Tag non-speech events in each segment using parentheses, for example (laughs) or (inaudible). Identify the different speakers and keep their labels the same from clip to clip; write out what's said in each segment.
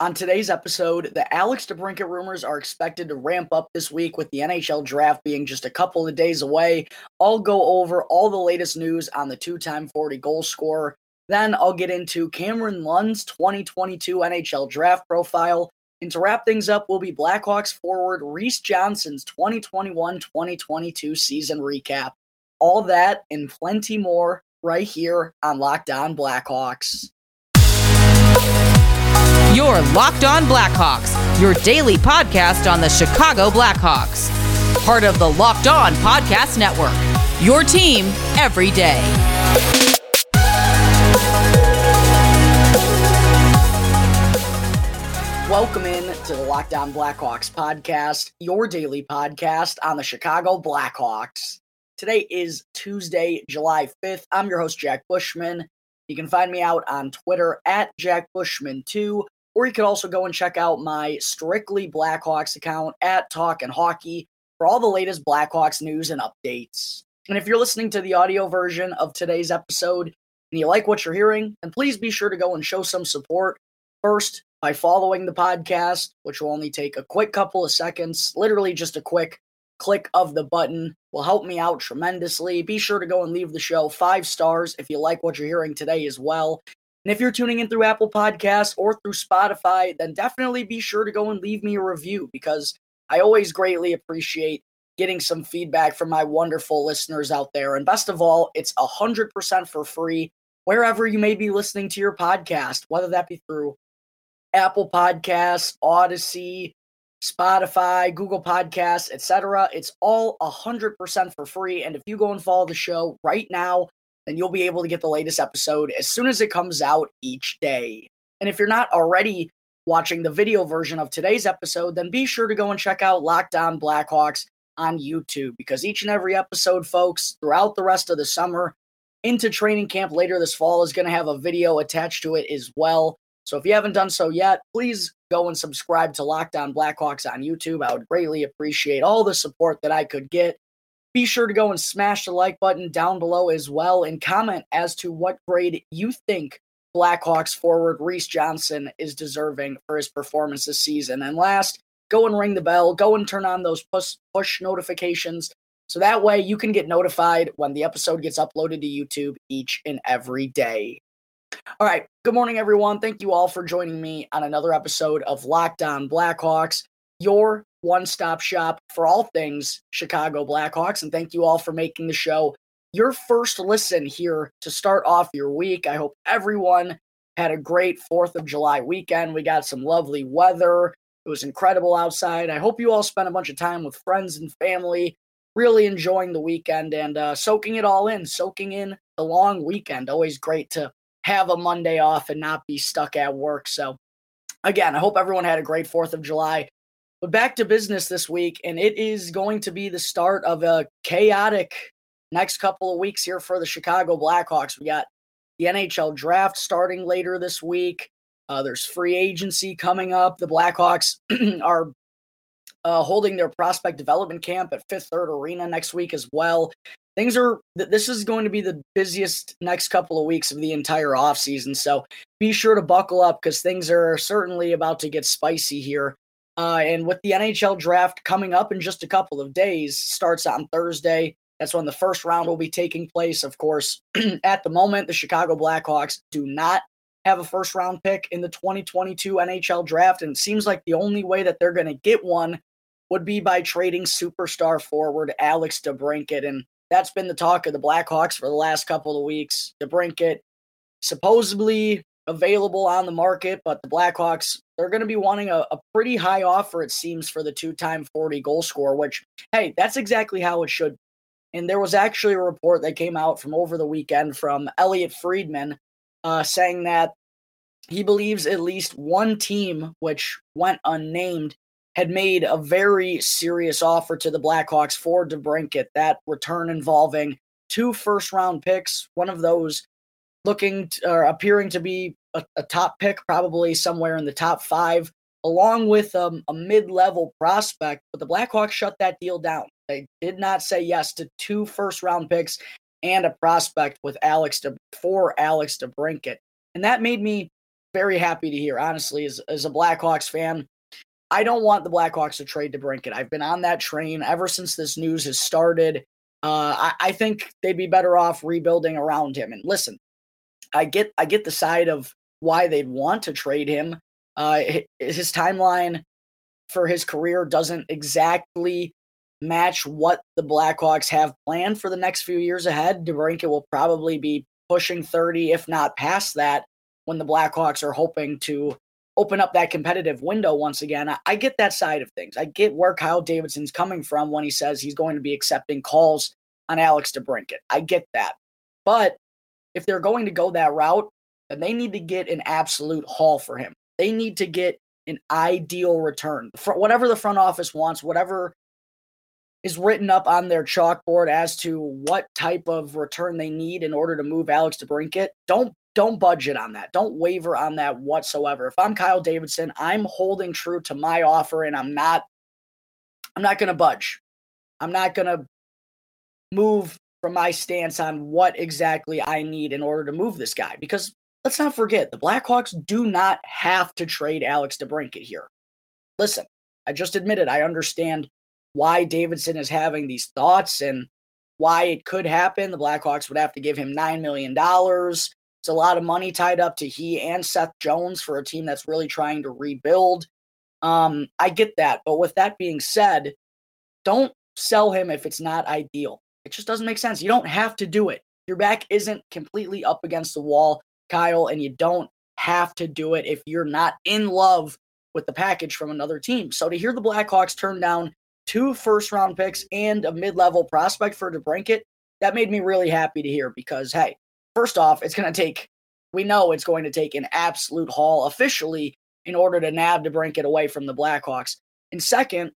Speaker 1: On today's episode, the Alex DeBrincat rumors are expected to ramp up this week with the NHL draft being just a couple of days away. I'll go over all the latest news on the two time 40 goal scorer. Then I'll get into Cameron Lund's 2022 NHL draft profile. And to wrap things up we'll be Blackhawks forward Reese Johnson's 2021 2022 season recap. All that and plenty more right here on Locked On Blackhawks.
Speaker 2: Your Locked On Blackhawks, your daily podcast on the Chicago Blackhawks. Part of the Locked On Podcast Network. Your team every day.
Speaker 1: Welcome in to the Locked On Blackhawks podcast, your daily podcast on the Chicago Blackhawks. Today is Tuesday, July 5th. I'm your host, Jack Bushman. You can find me out on Twitter at Jack Bushman2 or you could also go and check out my Strictly Blackhawks account at Talk and Hockey for all the latest Blackhawks news and updates. And if you're listening to the audio version of today's episode and you like what you're hearing, then please be sure to go and show some support. First, by following the podcast, which will only take a quick couple of seconds, literally just a quick click of the button will help me out tremendously. Be sure to go and leave the show five stars if you like what you're hearing today as well. And if you're tuning in through Apple Podcasts or through Spotify, then definitely be sure to go and leave me a review because I always greatly appreciate getting some feedback from my wonderful listeners out there. And best of all, it's 100% for free wherever you may be listening to your podcast, whether that be through Apple Podcasts, Audacy, Spotify, Google Podcasts, etc. It's all 100% for free. And if you go and follow the show right now, then you'll be able to get the latest episode as soon as it comes out each day. And if you're not already watching the video version of today's episode, then be sure to go and check out Locked On Blackhawks on YouTube because each and every episode, folks, throughout the rest of the summer into training camp later this fall is going to have a video attached to it as well. So if you haven't done so yet, please go and subscribe to Locked On Blackhawks on YouTube. I would greatly appreciate all the support that I could get. Be sure to go and smash the like button down below as well and comment as to what grade you think Blackhawks forward Reese Johnson is deserving for his performance this season. And last, go and ring the bell, go and turn on those push, push notifications so that way you can get notified when the episode gets uploaded to YouTube each and every day. All right. Good morning, everyone. Thank you all for joining me on another episode of Locked On Blackhawks, your one stop shop for all things Chicago Blackhawks. And thank you all for making the show your first listen here to start off your week. I hope everyone had a great 4th of July weekend. We got some lovely weather. It was incredible outside. I hope you all spent a bunch of time with friends and family, really enjoying the weekend and uh, soaking it all in, soaking in the long weekend. Always great to have a Monday off and not be stuck at work. So, again, I hope everyone had a great 4th of July. But back to business this week, and it is going to be the start of a chaotic next couple of weeks here for the Chicago Blackhawks. We got the NHL draft starting later this week. Uh, there's free agency coming up. The Blackhawks (clears throat) are uh, holding their prospect development camp at Fifth Third Arena next week as well. Things are, this is going to be the busiest next couple of weeks of the entire offseason. So be sure to buckle up because things are certainly about to get spicy here uh, and with the NHL draft coming up in just a couple of days, starts on Thursday. That's when the first round will be taking place. Of course, (clears throat) at the moment, the Chicago Blackhawks do not have a first round pick in the 2022 NHL draft. And it seems like the only way that they're going to get one would be by trading superstar forward Alex DeBrincat. And that's been the talk of the Blackhawks for the last couple of weeks. DeBrincat supposedly available on the market, but the Blackhawks, they're going to be wanting a, a, pretty high offer, it seems, for the two time 40 goal scorer, which, hey, that's exactly how it should. be. And there was actually a report that came out from over the weekend from Elliotte Friedman uh, saying that he believes at least one team, which went unnamed, had made a very serious offer to the Blackhawks for DeBrincat. That return involving two first round picks, one of those looking to, or appearing to be a, a, top pick, probably somewhere in the top five, along with um, a mid-level prospect. But the Blackhawks shut that deal down. They did not say yes to two first-round picks and a prospect with Alex to for Alex DeBrincat, and that made me very happy to hear, honestly, as, as a Blackhawks fan. I don't want the Blackhawks to trade DeBrincat. I've been on that train ever since this news has started. Uh, I, I think they'd be better off rebuilding around him. And listen, I get I get the side of why they'd want to trade him. Uh, his timeline for his career doesn't exactly match what the Blackhawks have planned for the next few years ahead. DeBrincat will probably be pushing 30, if not past that, when the Blackhawks are hoping to open up that competitive window once again. I, I get that side of things. I get where Kyle Davidson's coming from when he says he's going to be accepting calls on Alex DeBrincat. I get that. But if they're going to go that route, then they need to get an absolute haul for him. They need to get an ideal return. For whatever the front office wants, whatever is written up on their chalkboard as to what type of return they need in order to move Alex DeBrincat. Don't don't budget on that. Don't waver on that whatsoever. If I'm Kyle Davidson, I'm holding true to my offer and I'm not I'm not going to budge. I'm not going to move from my stance on what exactly I need in order to move this guy because let's not forget the Blackhawks do not have to trade Alex DeBrincat here. Listen, I just admitted I understand why Davidson is having these thoughts and why it could happen. The Blackhawks would have to give him $9 million. It's a lot of money tied up to he and Seth Jones for a team that's really trying to rebuild. Um, I get that. But with that being said, don't sell him if it's not ideal. It just doesn't make sense. You don't have to do it. Your back isn't completely up against the wall, Kyle, and you don't have to do it if you're not in love with the package from another team. So to hear the Blackhawks turn down two first round picks and a mid level prospect for DeBrincat, that made me really happy to hear because, hey, first off, it's going to take, we know it's going to take an absolute haul officially in order to nab DeBrincat away from the Blackhawks. And second,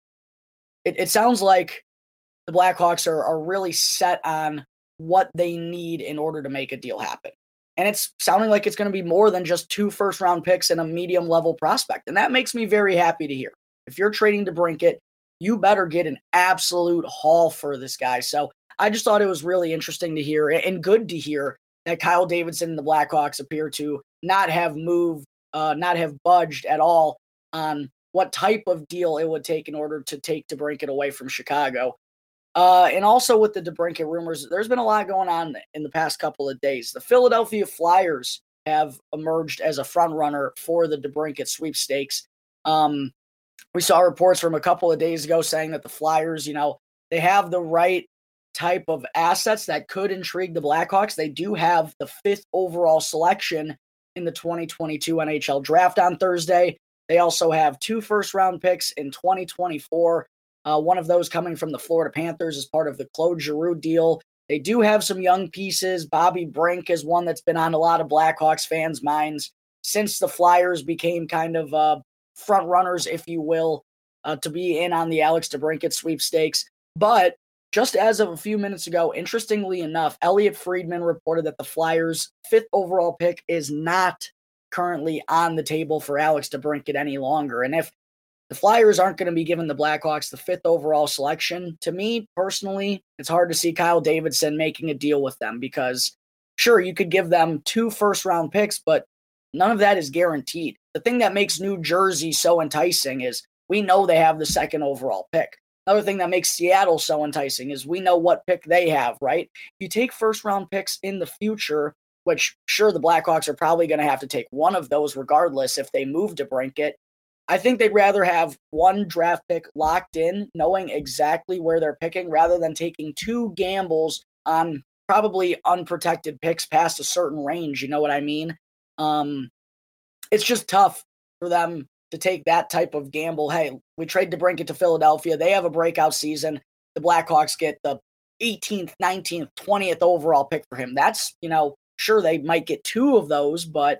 Speaker 1: it, it sounds like the Blackhawks are, are really set on what they need in order to make a deal happen. And it's sounding like it's going to be more than just two first round picks and a medium level prospect. And that makes me very happy to hear. If you're trading DeBrincat, you better get an absolute haul for this guy. So I just thought it was really interesting to hear and good to hear that Kyle Davidson and the Blackhawks appear to not have moved, uh, not have budged at all on what type of deal it would take in order to take to DeBrincat away from Chicago. Uh, and also with the DeBrincat rumors, there's been a lot going on in the past couple of days. The Philadelphia Flyers have emerged as a front runner for the DeBrincat sweepstakes. Um, we saw reports from a couple of days ago saying that the Flyers, you know, they have the right type of assets that could intrigue the Blackhawks. They do have the fifth overall selection in the 2022 NHL draft on Thursday. They also have two first round picks in 2024. Uh, one of those coming from the Florida Panthers as part of the Claude Giroux deal. They do have some young pieces. Bobby Brink is one that's been on a lot of Blackhawks fans' minds since the Flyers became kind of uh, front runners, if you will, uh, to be in on the Alex DeBrincat sweepstakes. But just as of a few minutes ago, interestingly enough, Elliotte Friedman reported that the Flyers' fifth overall pick is not currently on the table for Alex DeBrincat any longer. And if the Flyers aren't going to be giving the Blackhawks the fifth overall selection, to me personally, it's hard to see Kyle Davidson making a deal with them because sure, you could give them two first round picks, but none of that is guaranteed the thing that makes New Jersey so enticing is we know they have the second overall pick. Another thing that makes Seattle so enticing is we know what pick they have, right? You take first round picks in the future, which sure the Blackhawks are probably going to have to take one of those regardless if they move DeBrincat. I think they'd rather have one draft pick locked in, knowing exactly where they're picking, rather than taking two gambles on probably unprotected picks past a certain range. You know what I mean? Um, it's just tough for them to take that type of gamble. Hey, we trade DeBrincat to Philadelphia. They have a breakout season. The Blackhawks get the 18th, 19th, 20th overall pick for him. That's, you know, sure they might get two of those, but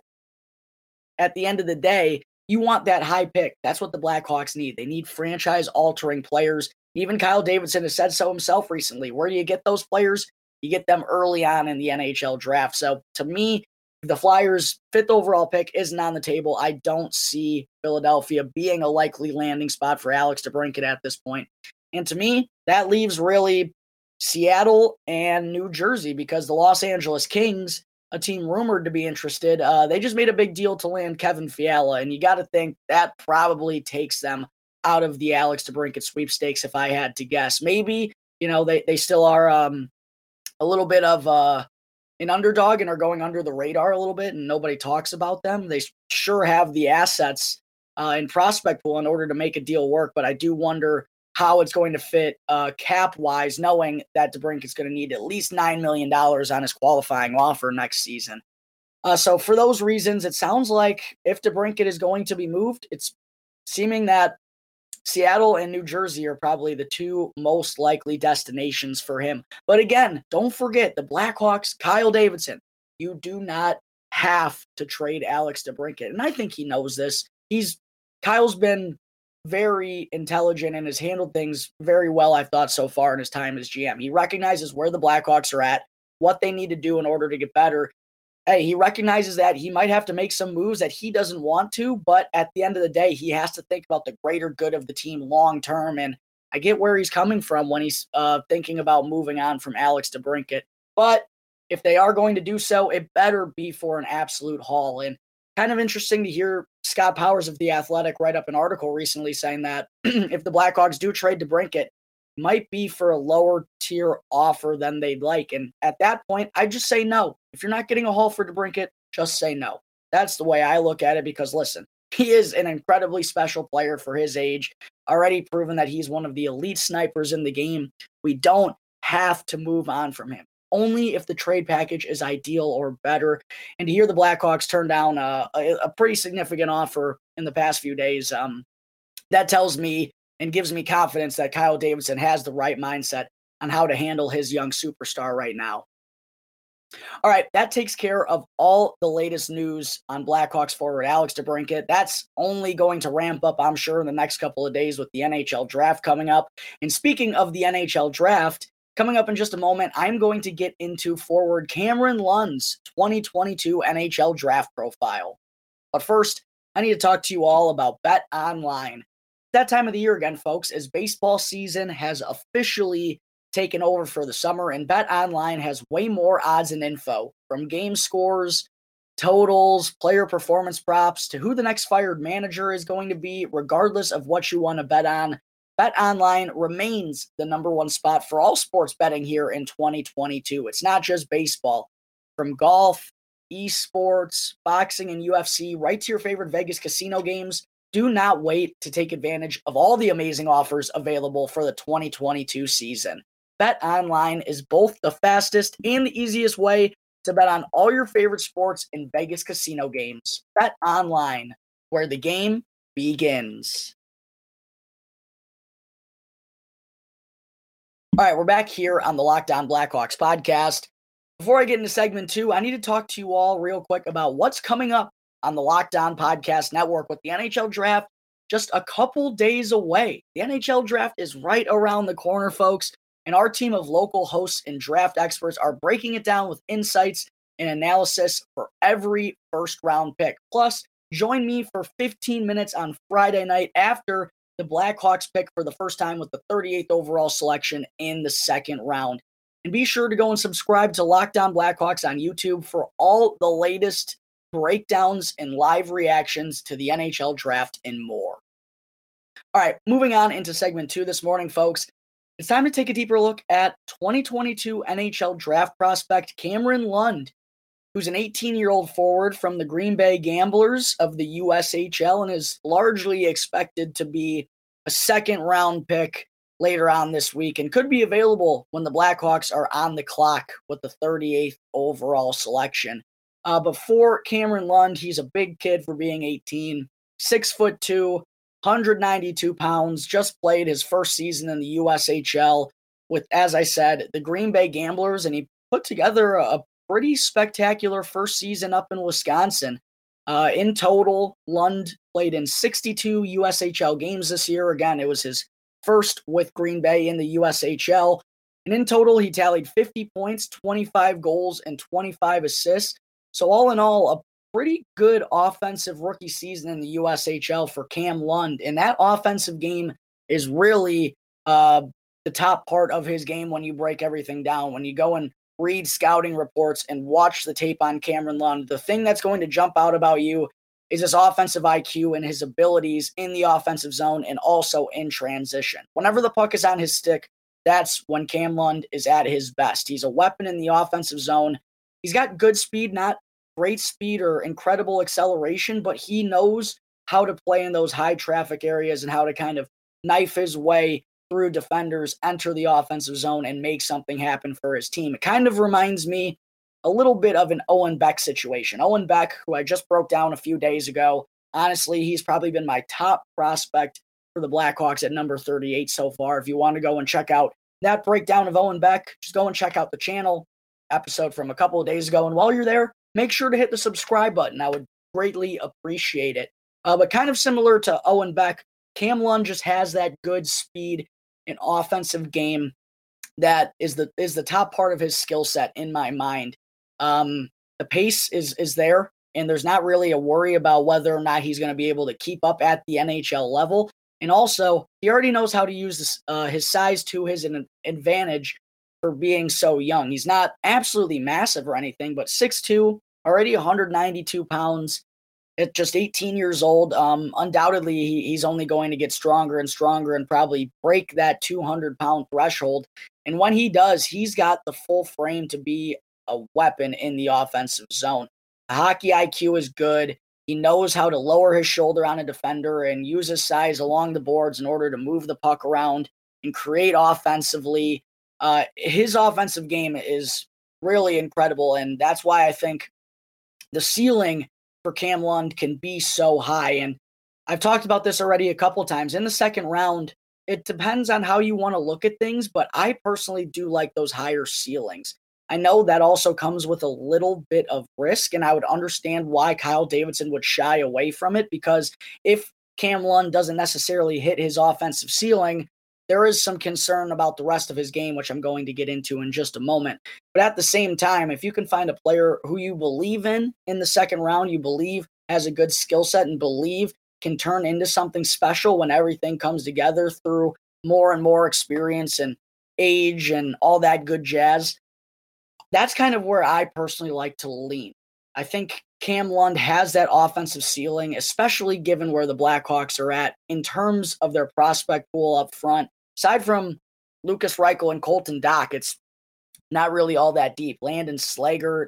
Speaker 1: at the end of the day, you want that high pick. That's what the Blackhawks need. They need franchise altering players. Even Kyle Davidson has said so himself recently. Where do you get those players? You get them early on in the NHL draft. So to me, the Flyers' fifth overall pick isn't on the table. I don't see Philadelphia being a likely landing spot for Alex DeBrincat at this point. And to me, that leaves really Seattle and New Jersey because the Los Angeles Kings a team rumored to be interested. Uh, they just made a big deal to land Kevin Fiala, and you got to think that probably takes them out of the Alex DeBrincat sweepstakes. If I had to guess, maybe you know they they still are um, a little bit of uh, an underdog and are going under the radar a little bit, and nobody talks about them. They sure have the assets uh, in prospect pool in order to make a deal work, but I do wonder how it's going to fit uh, cap wise, knowing that DeBrink is going to need at least $9 million on his qualifying offer next season. Uh, so, for those reasons, it sounds like if DeBrincat is going to be moved, it's seeming that Seattle and New Jersey are probably the two most likely destinations for him. But again, don't forget the Blackhawks, Kyle Davidson. You do not have to trade Alex DeBrincat. And I think he knows this. He's Kyle's been very intelligent and has handled things very well, I've thought so far in his time as GM. He recognizes where the Blackhawks are at, what they need to do in order to get better. Hey, he recognizes that he might have to make some moves that he doesn't want to, but at the end of the day, he has to think about the greater good of the team long term. And I get where he's coming from when he's uh, thinking about moving on from Alex DeBrincat. But if they are going to do so, it better be for an absolute haul. And kind of interesting to hear Scott Powers of The Athletic write up an article recently saying that (clears throat) if the Blackhawks do trade DeBrincat, might be for a lower tier offer than they'd like. And at that point, I just say no. If you're not getting a haul for DeBrincat, just say no. That's the way I look at it because listen, he is an incredibly special player for his age, already proven that he's one of the elite snipers in the game. We don't have to move on from him only if the trade package is ideal or better. And to hear the Blackhawks turn down a, a, pretty significant offer in the past few days, um, that tells me and gives me confidence that Kyle Davidson has the right mindset on how to handle his young superstar right now. All right, that takes care of all the latest news on Blackhawks forward Alex DeBrincat. That's only going to ramp up, I'm sure, in the next couple of days with the NHL draft coming up. And speaking of the NHL draft, Coming up in just a moment, I'm going to get into forward Cameron Lund's 2022 NHL draft profile. But first, I need to talk to you all about Bet Online. That time of the year again, folks, as baseball season has officially taken over for the summer, and Bet Online has way more odds and info from game scores, totals, player performance props to who the next fired manager is going to be, regardless of what you want to bet on. Bet Online remains the number one spot for all sports betting here in 2022. It's not just baseball. From golf, esports, boxing, and UFC, right to your favorite Vegas casino games, do not wait to take advantage of all the amazing offers available for the 2022 season. Bet Online is both the fastest and the easiest way to bet on all your favorite sports and Vegas casino games. Bet Online, where the game begins. All right, we're back here on the Locked On Blackhawks podcast. Before I get into segment two, I need to talk to you all real quick about what's coming up on the Locked On Podcast Network with the NHL draft just a couple days away. The NHL draft is right around the corner, folks, and our team of local hosts and draft experts are breaking it down with insights and analysis for every first round pick. Plus, join me for 15 minutes on Friday night after the Blackhawks pick for the first time with the 38th overall selection in the second round. And be sure to go and subscribe to Locked On Blackhawks on YouTube for all the latest breakdowns and live reactions to the NHL draft and more. All right, moving on into segment two this morning, folks. It's time to take a deeper look at 2022 NHL draft prospect Cameron Lund, who's an 18 year old forward from the Green Bay Gamblers of the USHL and is largely expected to be a second round pick later on this week and could be available when the Blackhawks are on the clock with the 38th overall selection. Uh, before Cameron Lund, he's a big kid for being 18, six foot two, 192 pounds, just played his first season in the USHL with, as I said, the Green Bay Gamblers, and he put together a pretty spectacular first season up in Wisconsin. Uh, in total, Lund played in 62 USHL games this year. Again, it was his first with Green Bay in the USHL. And in total, he tallied 50 points, 25 goals, and 25 assists. So, all in all, a pretty good offensive rookie season in the USHL for Cam Lund. And that offensive game is really uh, the top part of his game when you break everything down. When you go and read scouting reports, and watch the tape on Cameron Lund, the thing that's going to jump out about you is his offensive IQ and his abilities in the offensive zone and also in transition. Whenever the puck is on his stick, that's when Cam Lund is at his best. He's a weapon in the offensive zone. He's got good speed, not great speed or incredible acceleration, but he knows how to play in those high traffic areas and how to kind of knife his way through defenders, enter the offensive zone, and make something happen for his team. It kind of reminds me a little bit of an Owen Beck situation. Owen Beck, who I just broke down a few days ago, honestly, he's probably been my top prospect for the Blackhawks at number 38 so far. If you want to go and check out that breakdown of Owen Beck, just go and check out the channel episode from a couple of days ago. And while you're there, make sure to hit the subscribe button. I would greatly appreciate it. Uh, but kind of similar to Owen Beck, Cam Lund just has that good speed and offensive game that is the is the top part of his skill set in my mind. Um, the pace is is there, and there's not really a worry about whether or not he's going to be able to keep up at the NHL level. And also, he already knows how to use this, uh, his size to his advantage for being so young. He's not absolutely massive or anything, but 6'2, already 192 pounds at just 18 years old. Um, undoubtedly, he, he's only going to get stronger and stronger and probably break that 200 pound threshold. And when he does, he's got the full frame to be a weapon in the offensive zone. The hockey IQ is good. He knows how to lower his shoulder on a defender and use his size along the boards in order to move the puck around and create offensively. Uh, his offensive game is really incredible, and that's why I think the ceiling for Cam Lund can be so high. And I've talked about this already a couple times. In the second round, it depends on how you want to look at things, but I personally do like those higher ceilings. I know that also comes with a little bit of risk, and I would understand why Kyle Davidson would shy away from it because if Cam Lund doesn't necessarily hit his offensive ceiling, there is some concern about the rest of his game, which I'm going to get into in just a moment. But at the same time, if you can find a player who you believe in in the second round, you believe has a good skill set and believe can turn into something special when everything comes together through more and more experience and age and all that good jazz. That's kind of where I personally like to lean. I think Cam Lund has that offensive ceiling, especially given where the Blackhawks are at in terms of their prospect pool up front aside from Lukas Reichel and Colton Dach, it's not really all that deep. Landon Slaggert,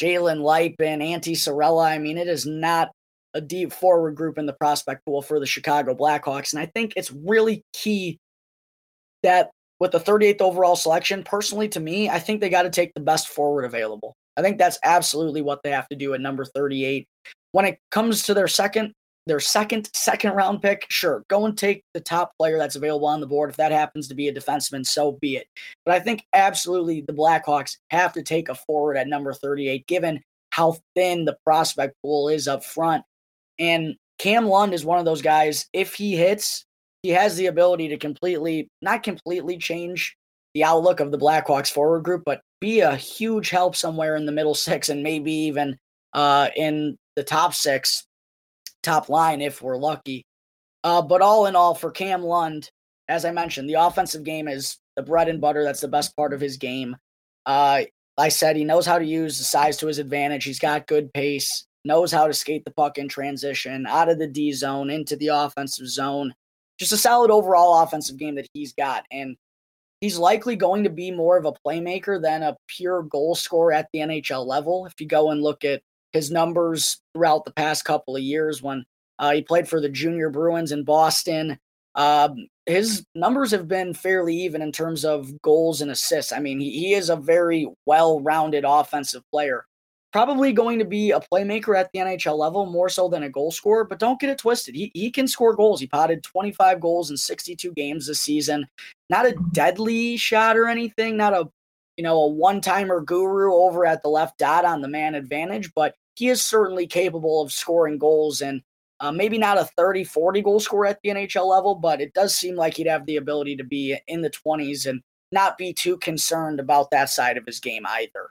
Speaker 1: Jalen Luypen, Antti Saarela. I mean, it is not a deep forward group in the prospect pool for the Chicago Blackhawks. And I think it's really key that with the 38th overall selection, personally to me, I think they got to take the best forward available. I think that's absolutely what they have to do at number 38. When it comes to their second, their second second round pick, sure, go and take the top player that's available on the board. If that happens to be a defenseman, so be it. But I think absolutely the Blackhawks have to take a forward at number 38, given how thin the prospect pool is up front. And Cam Lund is one of those guys, if he hits, he has the ability to completely, not completely change the outlook of the Blackhawks forward group, but be a huge help somewhere in the middle (laughs) six and maybe even uh, in the top six top line if we're lucky. Uh, but all in all, for Cam Lund, as I mentioned, the offensive game is the bread and butter. That's the best part of his game. Uh, I said he knows how to use the size to his advantage. He's got good pace, knows how to skate the puck in transition out of the D zone into the offensive zone. Just a solid overall offensive game that he's got. And he's likely going to be more of a playmaker than a pure goal scorer at the NHL level. If you go and look at his numbers throughout the past couple of years when uh, he played for the Junior Bruins in Boston. Um, his numbers have been fairly even in terms of goals and assists. I mean, he, he is a very well rounded offensive player. Probably going to be a playmaker at the NHL level more so than a goal scorer, but don't get it twisted. He, he can score goals. He potted 25 goals in 62 games this season. Not a deadly shot or anything, not a you know, a one timer guru over at the left dot on the man advantage, but he is certainly capable of scoring goals and uh, maybe not a 30, 40 goal scorer at the NHL level, but it does seem like he'd have the ability to be in the 20s and not be too concerned about that side of his game either.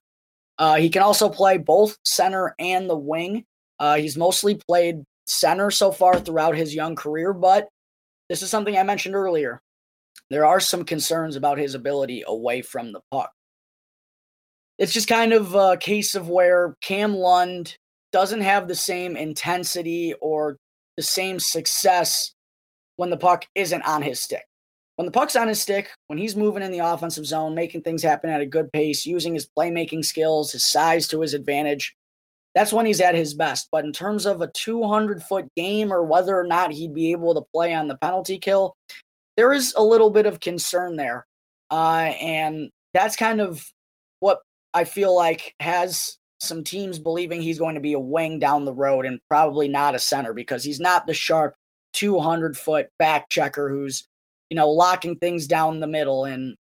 Speaker 1: Uh, he can also play both center and the wing. Uh, he's mostly played center so far throughout his young career, but this is something I mentioned earlier. There are some concerns about his ability away from the puck. it's just kind of a case of where Cam Lund doesn't have the same intensity or the same success when the puck isn't on his stick. When the puck's on his stick, when he's moving in the offensive zone, making things happen at a good pace, using his playmaking skills, his size to his advantage, that's when he's at his best. But in terms of a 200 foot game or whether or not he'd be able to play on the penalty kill, there is a little bit of concern there. Uh, and that's kind of what I feel like has some teams believing he's going to be a wing down the road and probably not a center because he's not the sharp 200 foot back checker who's, you know, locking things down the middle. And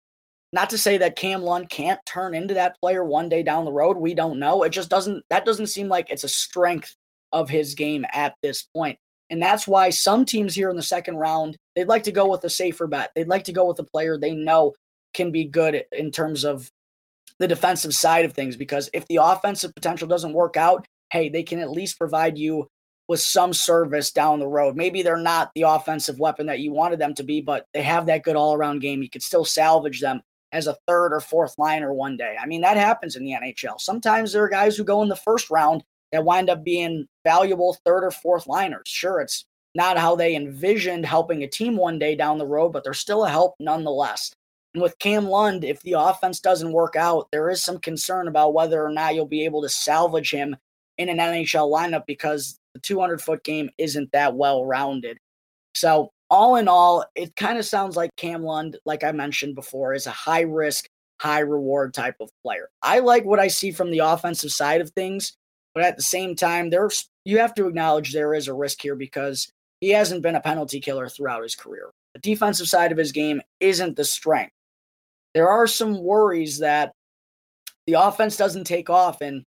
Speaker 1: not to say that Cam Lund can't turn into that player one day down the road. We don't know. It just doesn't, that doesn't seem like it's a strength of his game at this point. And that's why some teams here in the second round, they'd like to go with a safer bet. They'd like to go with a player they know can be good in terms of the defensive side of things because if the offensive potential doesn't work out, hey, they can at least provide you with some service down the road. Maybe they're not the offensive weapon that you wanted them to be, but they have that good all around game. You could still salvage them as a third or fourth liner one day. I mean, that happens in the NHL. Sometimes there are guys who go in the first round that wind up being valuable third or fourth liners. Sure, it's not how they envisioned helping a team one day down the road, but they're still a help nonetheless. And with Cam Lund, if the offense doesn't work out, there is some concern about whether or not you'll be able to salvage him in an NHL lineup because the 200 foot game isn't that well rounded. So, all in all, it kind of sounds like Cam Lund, like I mentioned before, is a high risk, high reward type of player. I like what I see from the offensive side of things, but at the same time, there's you have to acknowledge there is a risk here because he hasn't been a penalty killer throughout his career. The defensive side of his game isn't the strength there are some worries that the offense doesn't take off. And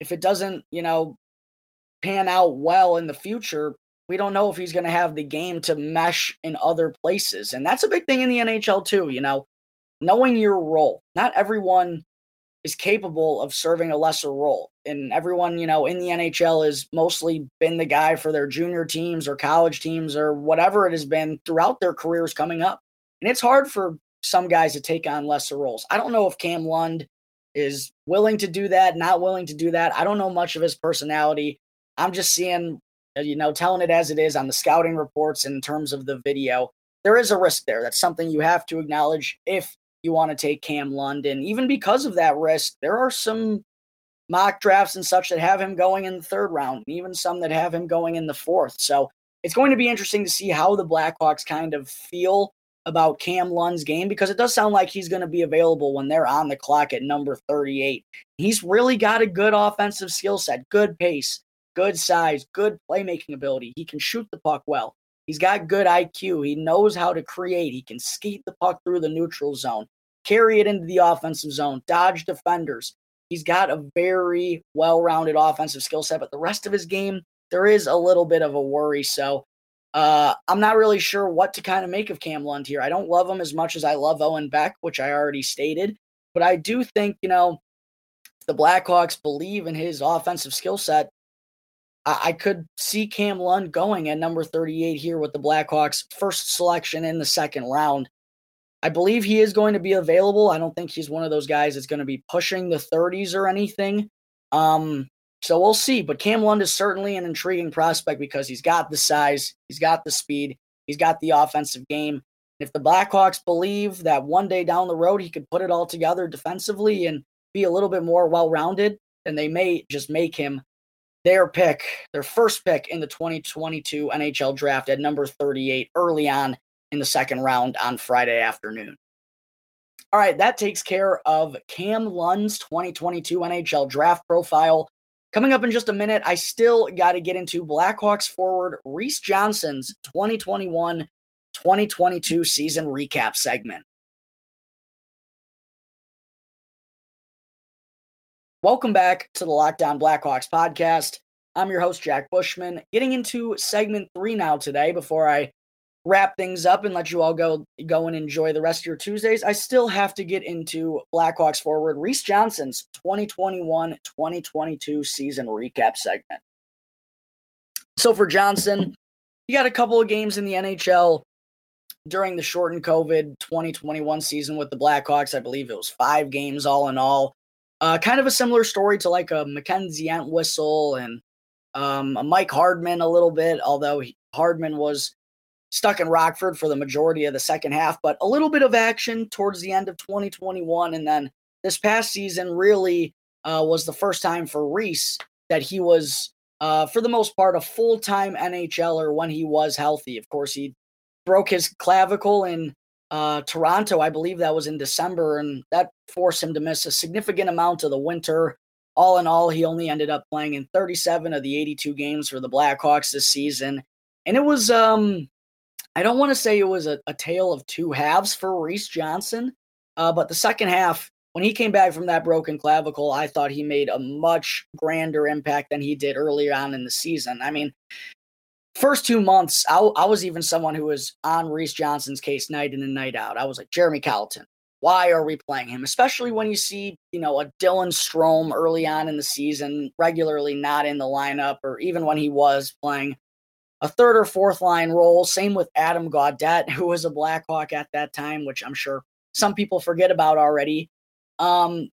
Speaker 1: if it doesn't, you know, pan out well in the future, we don't know if he's going to have the game to mesh in other places. And that's a big thing in the NHL, too, you know, knowing your role. Not everyone is capable of serving a lesser role. And everyone, you know, in the NHL has mostly been the guy for their junior teams or college teams or whatever it has been throughout their careers coming up. And it's hard for some guys to take on lesser roles. I don't know if Cam Lund is willing to do that, not willing to do that. I don't know much of his personality. I'm just seeing, uh, you know, telling it as it is on the scouting reports in terms of the video. There is a risk there. That's something you have to acknowledge if you want to take Cam London. Even because of that risk, there are some mock drafts and such that have him going in the third round, and even some that have him going in the fourth. So it's going to be interesting to see how the Blackhawks kind of feel about Cam Lund's game because it does sound like he's going to be available when they're on the clock at number 38. He's really got a good offensive skill set, good pace, good size, good playmaking ability. He can shoot the puck well. He's got good IQ. He knows how to create. He can skate the puck through the neutral zone, carry it into the offensive zone, dodge defenders. He's got a very well rounded offensive skill set, but the rest of his game, there is a little bit of a worry. So uh, I'm not really sure what to kind of make of Cam Lund here. I don't love him as much as I love Owen Beck, which I already stated, but I do think, you know, the Blackhawks believe in his offensive skill set. I-, I could see Cam Lund going at number 38 here with the Blackhawks' first selection in the second round. I believe he is going to be available. I don't think he's one of those guys that's going to be pushing the 30s or anything. Um, so we'll see. But Cam Lund is certainly an intriguing prospect because he's got the size, he's got the speed, he's got the offensive game. If the Blackhawks believe that one day down the road he could put it all together defensively and be a little bit more well rounded, then they may just make him their pick, their first pick in the 2022 NHL draft at number 38 early on in the second round on Friday afternoon. All right, that takes care of Cam Lund's 2022 NHL draft profile. Coming up in just a minute, I still got to get into Blackhawks forward Reese Johnson's 2021 2022 season recap segment. Welcome back to the Locked On Blackhawks podcast. I'm your host, Jack Bushman. Getting into segment three now today before I wrap things up and let you all go go and enjoy the rest of your Tuesdays, I still have to get into Blackhawks forward Reese Johnson's 2021-2022 season recap segment. So for Johnson, he got a couple of games in the NHL during the shortened COVID 2021 season with the Blackhawks. I believe it was five games all in all. Uh, kind of a similar story to like a Mackenzie Entwistle and um, a Mike Hardman a little bit, although he, Hardman was stuck in Rockford for the majority of the second half, but a little bit of action towards the end of 2021. And then this past season really uh, was the first time for Reese that he was, uh, for the most part, a full time NHLer when he was healthy. Of course, he broke his clavicle in uh, Toronto, I believe that was in December, and that forced him to miss a significant amount of the winter. All in all, he only ended up playing in 37 of the 82 games for the Blackhawks this season. And it was, um, I don't want to say it was a, a, tale of two halves for Reese Johnson, uh, but the second half, when he came back from that broken clavicle, I thought he made a much grander impact than he did earlier on in the season. I mean, first two months, I, I, was even someone who was on Reese Johnson's case night in and night out. I was like, Jeremy Colliton, why are we playing him? Especially when you see, you know, a Dylan Strome early on in the season, regularly not in the lineup, or even when he was playing a third or fourth line role. Same with Adam Gaudette, (laughs) who was a Blackhawk at that time, which I'm sure some people forget about already. Um,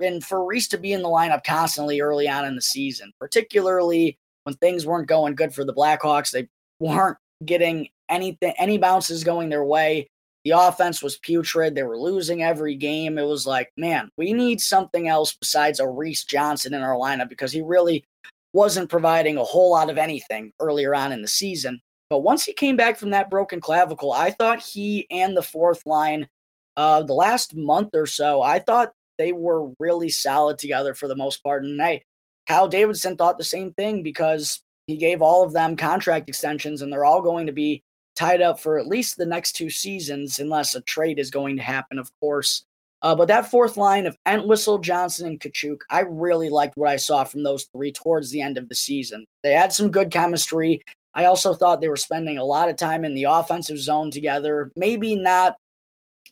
Speaker 1: and for Reese to be in the lineup constantly early on in the season, particularly when things weren't going good for the Blackhawks, they weren't getting anything, any bounces going their way. The offense was putrid. They were losing every game. It was like, man, we need something else besides a Reese Johnson in our lineup because he really wasn't providing a whole lot of anything earlier on in the season. But once he came back from that broken clavicle, I thought he and the fourth line, uh, the last month or so, I thought they were really solid together for the most part. And hey, Kyle Davidson thought the same thing because he gave all of them contract extensions and they're all going to be tied up for at least the next two seasons, unless a trade is going to happen, of course. Uh, but that fourth line of Entwistle, Johnson, and Katchouk, I really liked what I saw from those three towards the end of the season. They had some good chemistry. I also thought they were spending a lot of time in the offensive zone together. Maybe not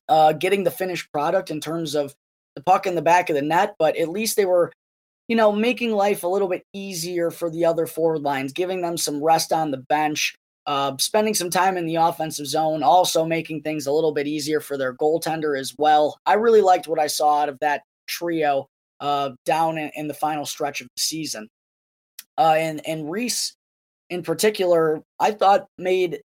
Speaker 1: uh, getting the finished product in terms of the puck in the back of the net, but at least they were you know, making life a little bit easier for the other forward lines, giving them some rest on the bench, uh, spending some time in the offensive zone, also making things a little bit easier for their goaltender as well. I really liked what I saw out of that trio uh, down in, in, the final stretch of the season. Uh, and and Reese, in particular, I thought made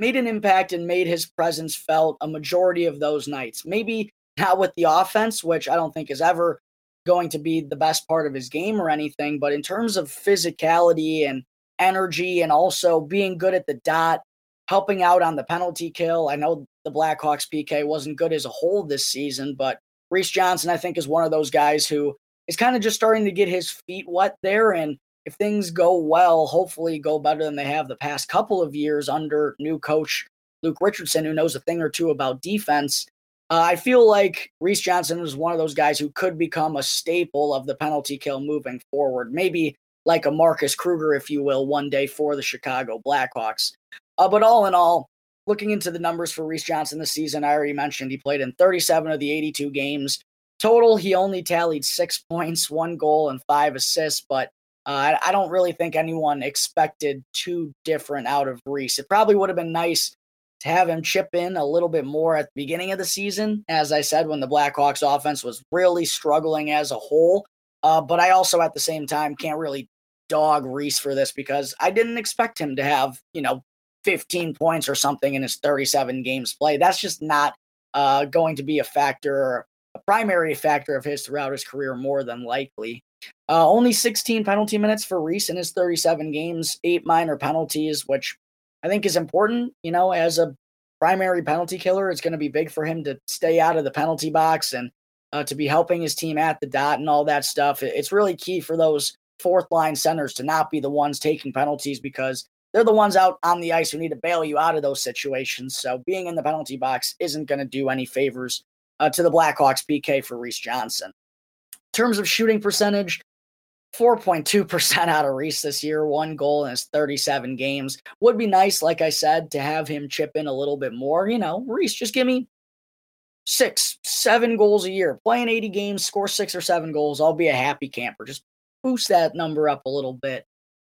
Speaker 1: made an impact and made his presence felt a majority of those nights. Maybe not with the offense, which I don't think is ever going to be the best part of his game or anything, but in terms of physicality and energy and also being good at the dot, helping out on the penalty kill. I know the Blackhawks PK wasn't good as a whole this season, but Reese Johnson, I think, is one of those guys who is kind of just starting to get his feet wet there. And if things go well, hopefully go better than they have the past couple of years under new coach Luke Richardson, who knows a thing or two about defense. Uh, I feel like Reese Johnson is one of those guys who could become a staple of the penalty kill moving forward. Maybe like a Marcus Kruger, if you will, one day for the Chicago Blackhawks. Uh, but all in all, looking into the numbers for Reese Johnson this season, I already mentioned he played in 37 of the 82 games. Total, he only tallied six (laughs) points, one goal, and five assists. But uh, I don't really think anyone expected too different out of Reese. It probably would have been nice to have him chip in a little bit more at the beginning of the season, as I said, when the Blackhawks offense was really struggling as a whole. Uh, but I also, at the same time, can't really dog Reese for this because I didn't expect him to have, you know, 15 points or something in his 37 games played. That's just not uh, going to be a factor, a primary factor of his throughout his career, more than likely. Uh, only 16 penalty minutes for Reese in his 37 games, eight minor penalties, which I think is important. You know, as a primary penalty killer, it's going to be big for him to stay out of the penalty box and uh, to be helping his team at the dot and all that stuff. It's really key for those fourth line centers to not be the ones taking penalties because they're the ones out on the ice who need to bail you out of those situations. So being in the penalty box isn't going to do any favors uh, to the Blackhawks PK for Reese Johnson. In terms of shooting percentage, 4.2% (laughs) out of Reese this year, one goal in his 37 games. Would be nice, like I said, to have him chip in a little bit more. You know, Reese, just give me six, seven goals a year. Playing 80 games, score six or seven goals. I'll be a happy camper. Just boost that number up a little bit.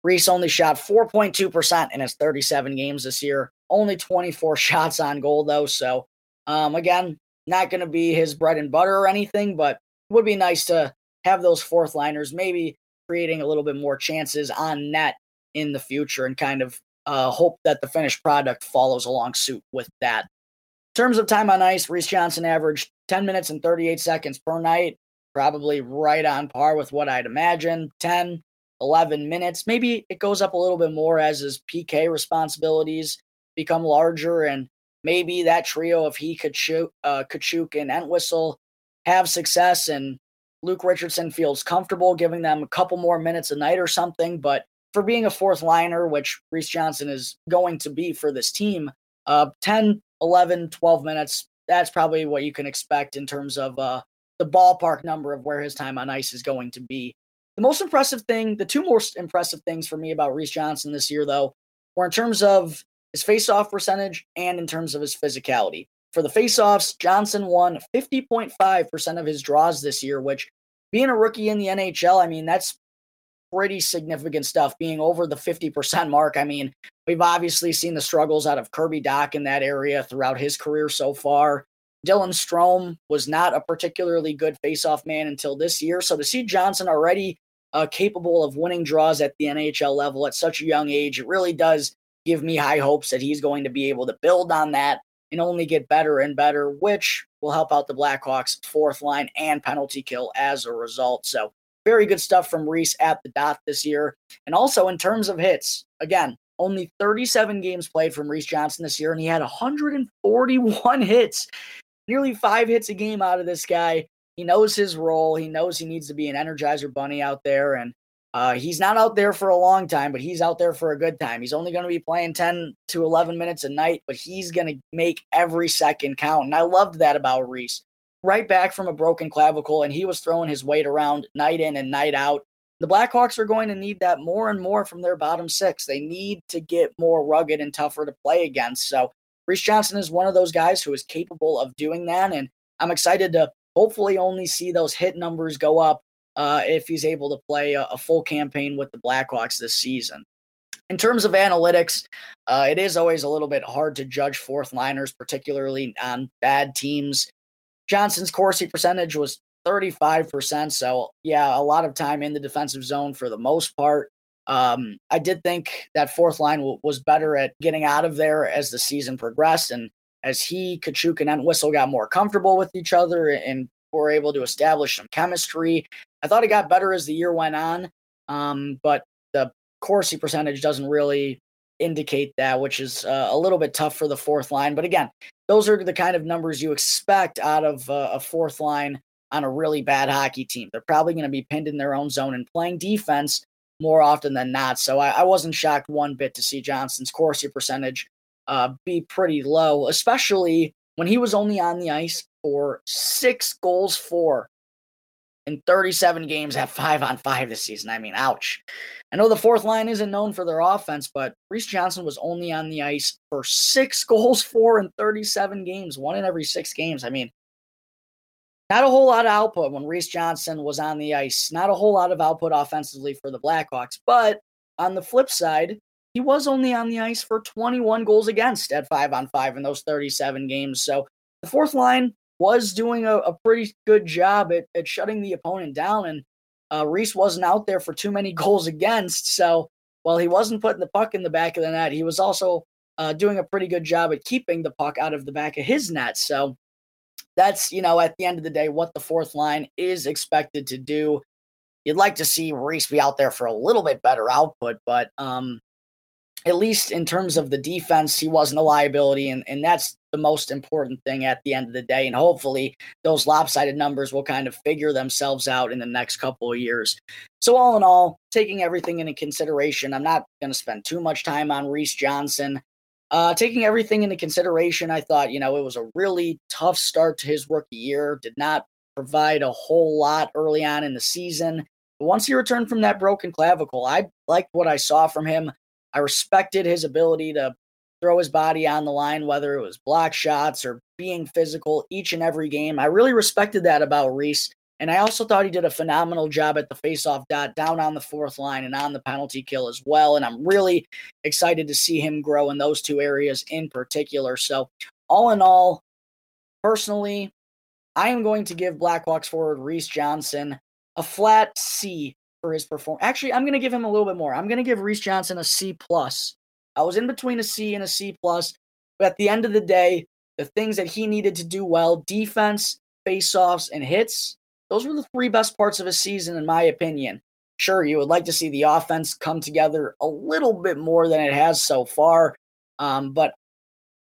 Speaker 1: Reese only shot 4.2% in his 37 games this year. Only 24 (laughs) shots on goal, though. So, um, again, not going to be his bread and butter or anything, but would be nice to have those fourth liners, maybe creating a little bit more chances on net in the future and kind of uh, hope that the finished product follows along suit with that. In terms of time on ice, Reese Johnson averaged 10 minutes and 38 seconds per night, probably right on par with what I'd imagine 10, 11 minutes. Maybe it goes up a little bit more as his PK responsibilities become larger, and maybe that trio of he, Tkachuk, uh, Tkachuk and Entwistle have success, and Luke Richardson feels comfortable giving them a couple more minutes a night or something. But for being a fourth liner, which Reese Johnson is going to be for this team, uh, 10, 11, 12 minutes, that's probably what you can expect in terms of uh, the ballpark number of where his time on ice is going to be. The most impressive thing, the two most impressive things for me about Reese Johnson this year, though, were in terms of his faceoff percentage and in terms of his physicality. For the faceoffs, Johnson won 50.5% of his draws this year, which being a rookie in the NHL, I mean, that's pretty significant stuff, being over the 50% mark. I mean, we've obviously seen the struggles out of Kirby Dach in that area throughout his career so far. Dylan Strome was not a particularly good faceoff man until this year. So to see Johnson already uh, capable of winning draws at the NHL level at such a young age, it really does give me high hopes that he's going to be able to build on that and only get better and better, which will help out the Blackhawks fourth line and penalty kill as a result. So very good stuff from Reese at the dot this year. And also in terms of hits, again, only 37 games played from Reese Johnson this year, and he had 141 (laughs) hits, nearly five hits a game out of this guy. He knows his role. He knows he needs to be an energizer bunny out there. And uh, he's not out there for a long time, but he's out there for a good time. He's only going to be playing 10 to 11 minutes a night, but he's going to make every second count. And I loved that about Reese right back from a broken clavicle, and he was throwing his weight around night in and night out. The Blackhawks are going to need that more and more from their bottom six. They need to get more rugged and tougher to play against. So, Reese Johnson is one of those guys who is capable of doing that. And I'm excited to hopefully only see those hit numbers go up uh, if he's able to play a, a, full campaign with the Blackhawks this season. In terms of analytics, uh, it is always a little bit hard to judge fourth liners, particularly on bad teams. Johnson's Corsi percentage was 35%. So, yeah, a lot of time in the defensive zone for the most part. Um, I did think that fourth line w- was better at getting out of there as the season progressed. And as he, Kachuk, and Entwistle got more comfortable with each other and were able to establish some chemistry, I thought it got better as the year went on. Um, but the Corsi percentage doesn't really indicate that, which is uh, a little bit tough for the fourth line. But again, those are the kind of numbers you expect out of uh, a fourth line on a really bad hockey team. They're probably going to be pinned in their own zone and playing defense more often than not. So I, I wasn't shocked one bit to see Johnson's Corsi percentage uh, be pretty low, especially when he was only on the ice for six goals for in 37 games at five on five this season. I mean, ouch. I know the fourth line isn't known for their offense, but Reese Johnson was only on the ice for six goals for in 37 games, one in every six games. I mean, not a whole lot of output when Reese Johnson was on the ice. Not a whole lot of output offensively for the Blackhawks. But on the flip side, he was only on the ice for 21 goals against at five on five in those 37 games. So the fourth line was doing a, a pretty good job at, at shutting the opponent down. And uh, Reese wasn't out there for too many (laughs) goals against. So while he wasn't putting the puck in the back of the net, he was also uh, doing a pretty good job at keeping the puck out of the back of his net. So that's, you know, at the end of the day, what the fourth line is expected to do. You'd like to see Reese be out there for a little bit better output, but um, at least in terms of the defense, he wasn't a liability, and, and that's the most important thing at the end of the day. And hopefully, those lopsided numbers will kind of figure themselves out in the next couple of years. So, all in all, taking everything into consideration, I'm not going to spend too much time on Reese Johnson. Uh, taking everything into consideration, I thought, you know, it was a really tough start to his rookie year, did not provide a whole lot early on in the season. But once he returned from that broken clavicle, I liked what I saw from him. I respected his ability to throw his body on the line, whether it was block shots or being physical each and every game. I really respected that about Reese. And I also thought he did a phenomenal job at the faceoff dot down on the fourth line and on the penalty kill as well. And I'm really excited to see him grow in those two areas in particular. So, all in all, personally, I am going to give Blackhawks forward Reese Johnson a flat C for his performance. Actually, I'm going to give him a little bit more. I'm going to give Reese Johnson a C plus. I was in between a C and a C plus, but at the end of the day, the things that he needed to do well, defense, faceoffs, and hits, those were the three best parts of his season, in my opinion. Sure, you would like to see the offense come together a little bit more than it has so far, um, but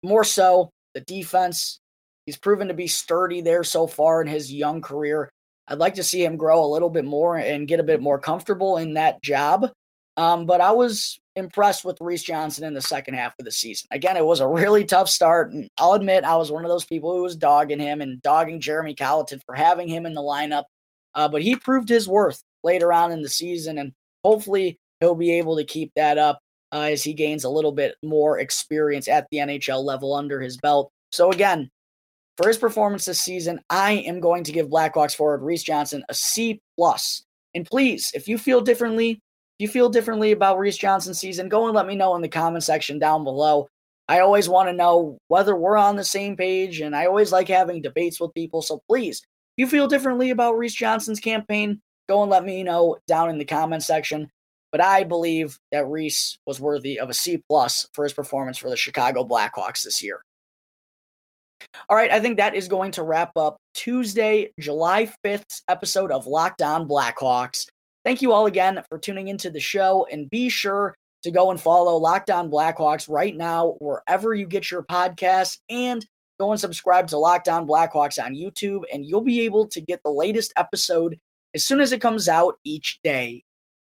Speaker 1: more so the defense. He's proven to be sturdy there so far in his young career. I'd like to see him grow a little bit more and get a bit more comfortable in that job. Um, but I was impressed with Reese Johnson in the second half of the season. Again, it was a really tough start. And I'll admit I was one of those people who was dogging him and dogging Jeremy Colliton for having him in the lineup. Uh, but he proved his worth later on in the season, and hopefully he'll be able to keep that up uh, as he gains a little bit more experience at the NHL level under his belt. So again, for his performance this season, I am going to give Blackhawks forward Reese Johnson a C plus. And please, if you feel differently, if you feel differently about Reese Johnson's season, go and let me know in the comment section down below. I always want to know whether we're on the same page, and I always like having debates with people. So please, if you feel differently about Reese Johnson's campaign, go and let me know down in the comment section. But I believe that Reese was worthy of a C plus for his performance for the Chicago Blackhawks this year. All right, I think that is going to wrap up Tuesday, July 5th episode of Locked On Blackhawks. Thank you all again for tuning into the show, and be sure to go and follow Locked On Blackhawks right now, wherever you get your podcasts, and go and subscribe to Locked On Blackhawks on YouTube, and you'll be able to get the latest episode as soon as it comes out each day.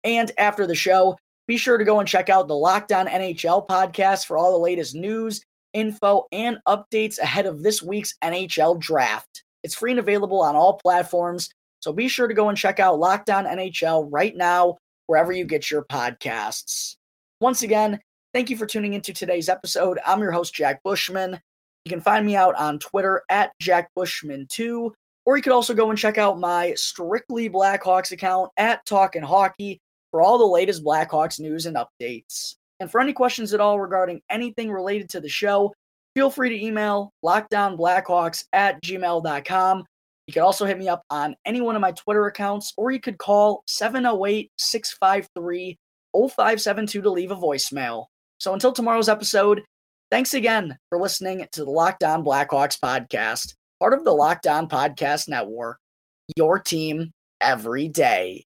Speaker 1: And after the show, be sure to go and check out the Locked On NHL podcast for all the latest news, info, and updates ahead of this week's NHL draft. It's free and available on all platforms, so be sure to go and check out Locked On NHL right now, wherever you get your podcasts. Once again, thank you for tuning into today's episode. I'm your host, Jack Bushman. You can find me out on Twitter at Jack Bushman2, or you could also go and check out my Strictly Blackhawks account at Talkin' Hockey for all the latest Blackhawks news and updates. And for any questions at all regarding anything related to the show, feel free to email lockdownblackhawks at gmail.com. You could also hit me up on any one of my Twitter accounts, or you could call 708 653 0572 to leave a voicemail. So until tomorrow's episode, thanks again for listening to the Locked On Blackhawks podcast, part of the Locked On Podcast Network, your team every day.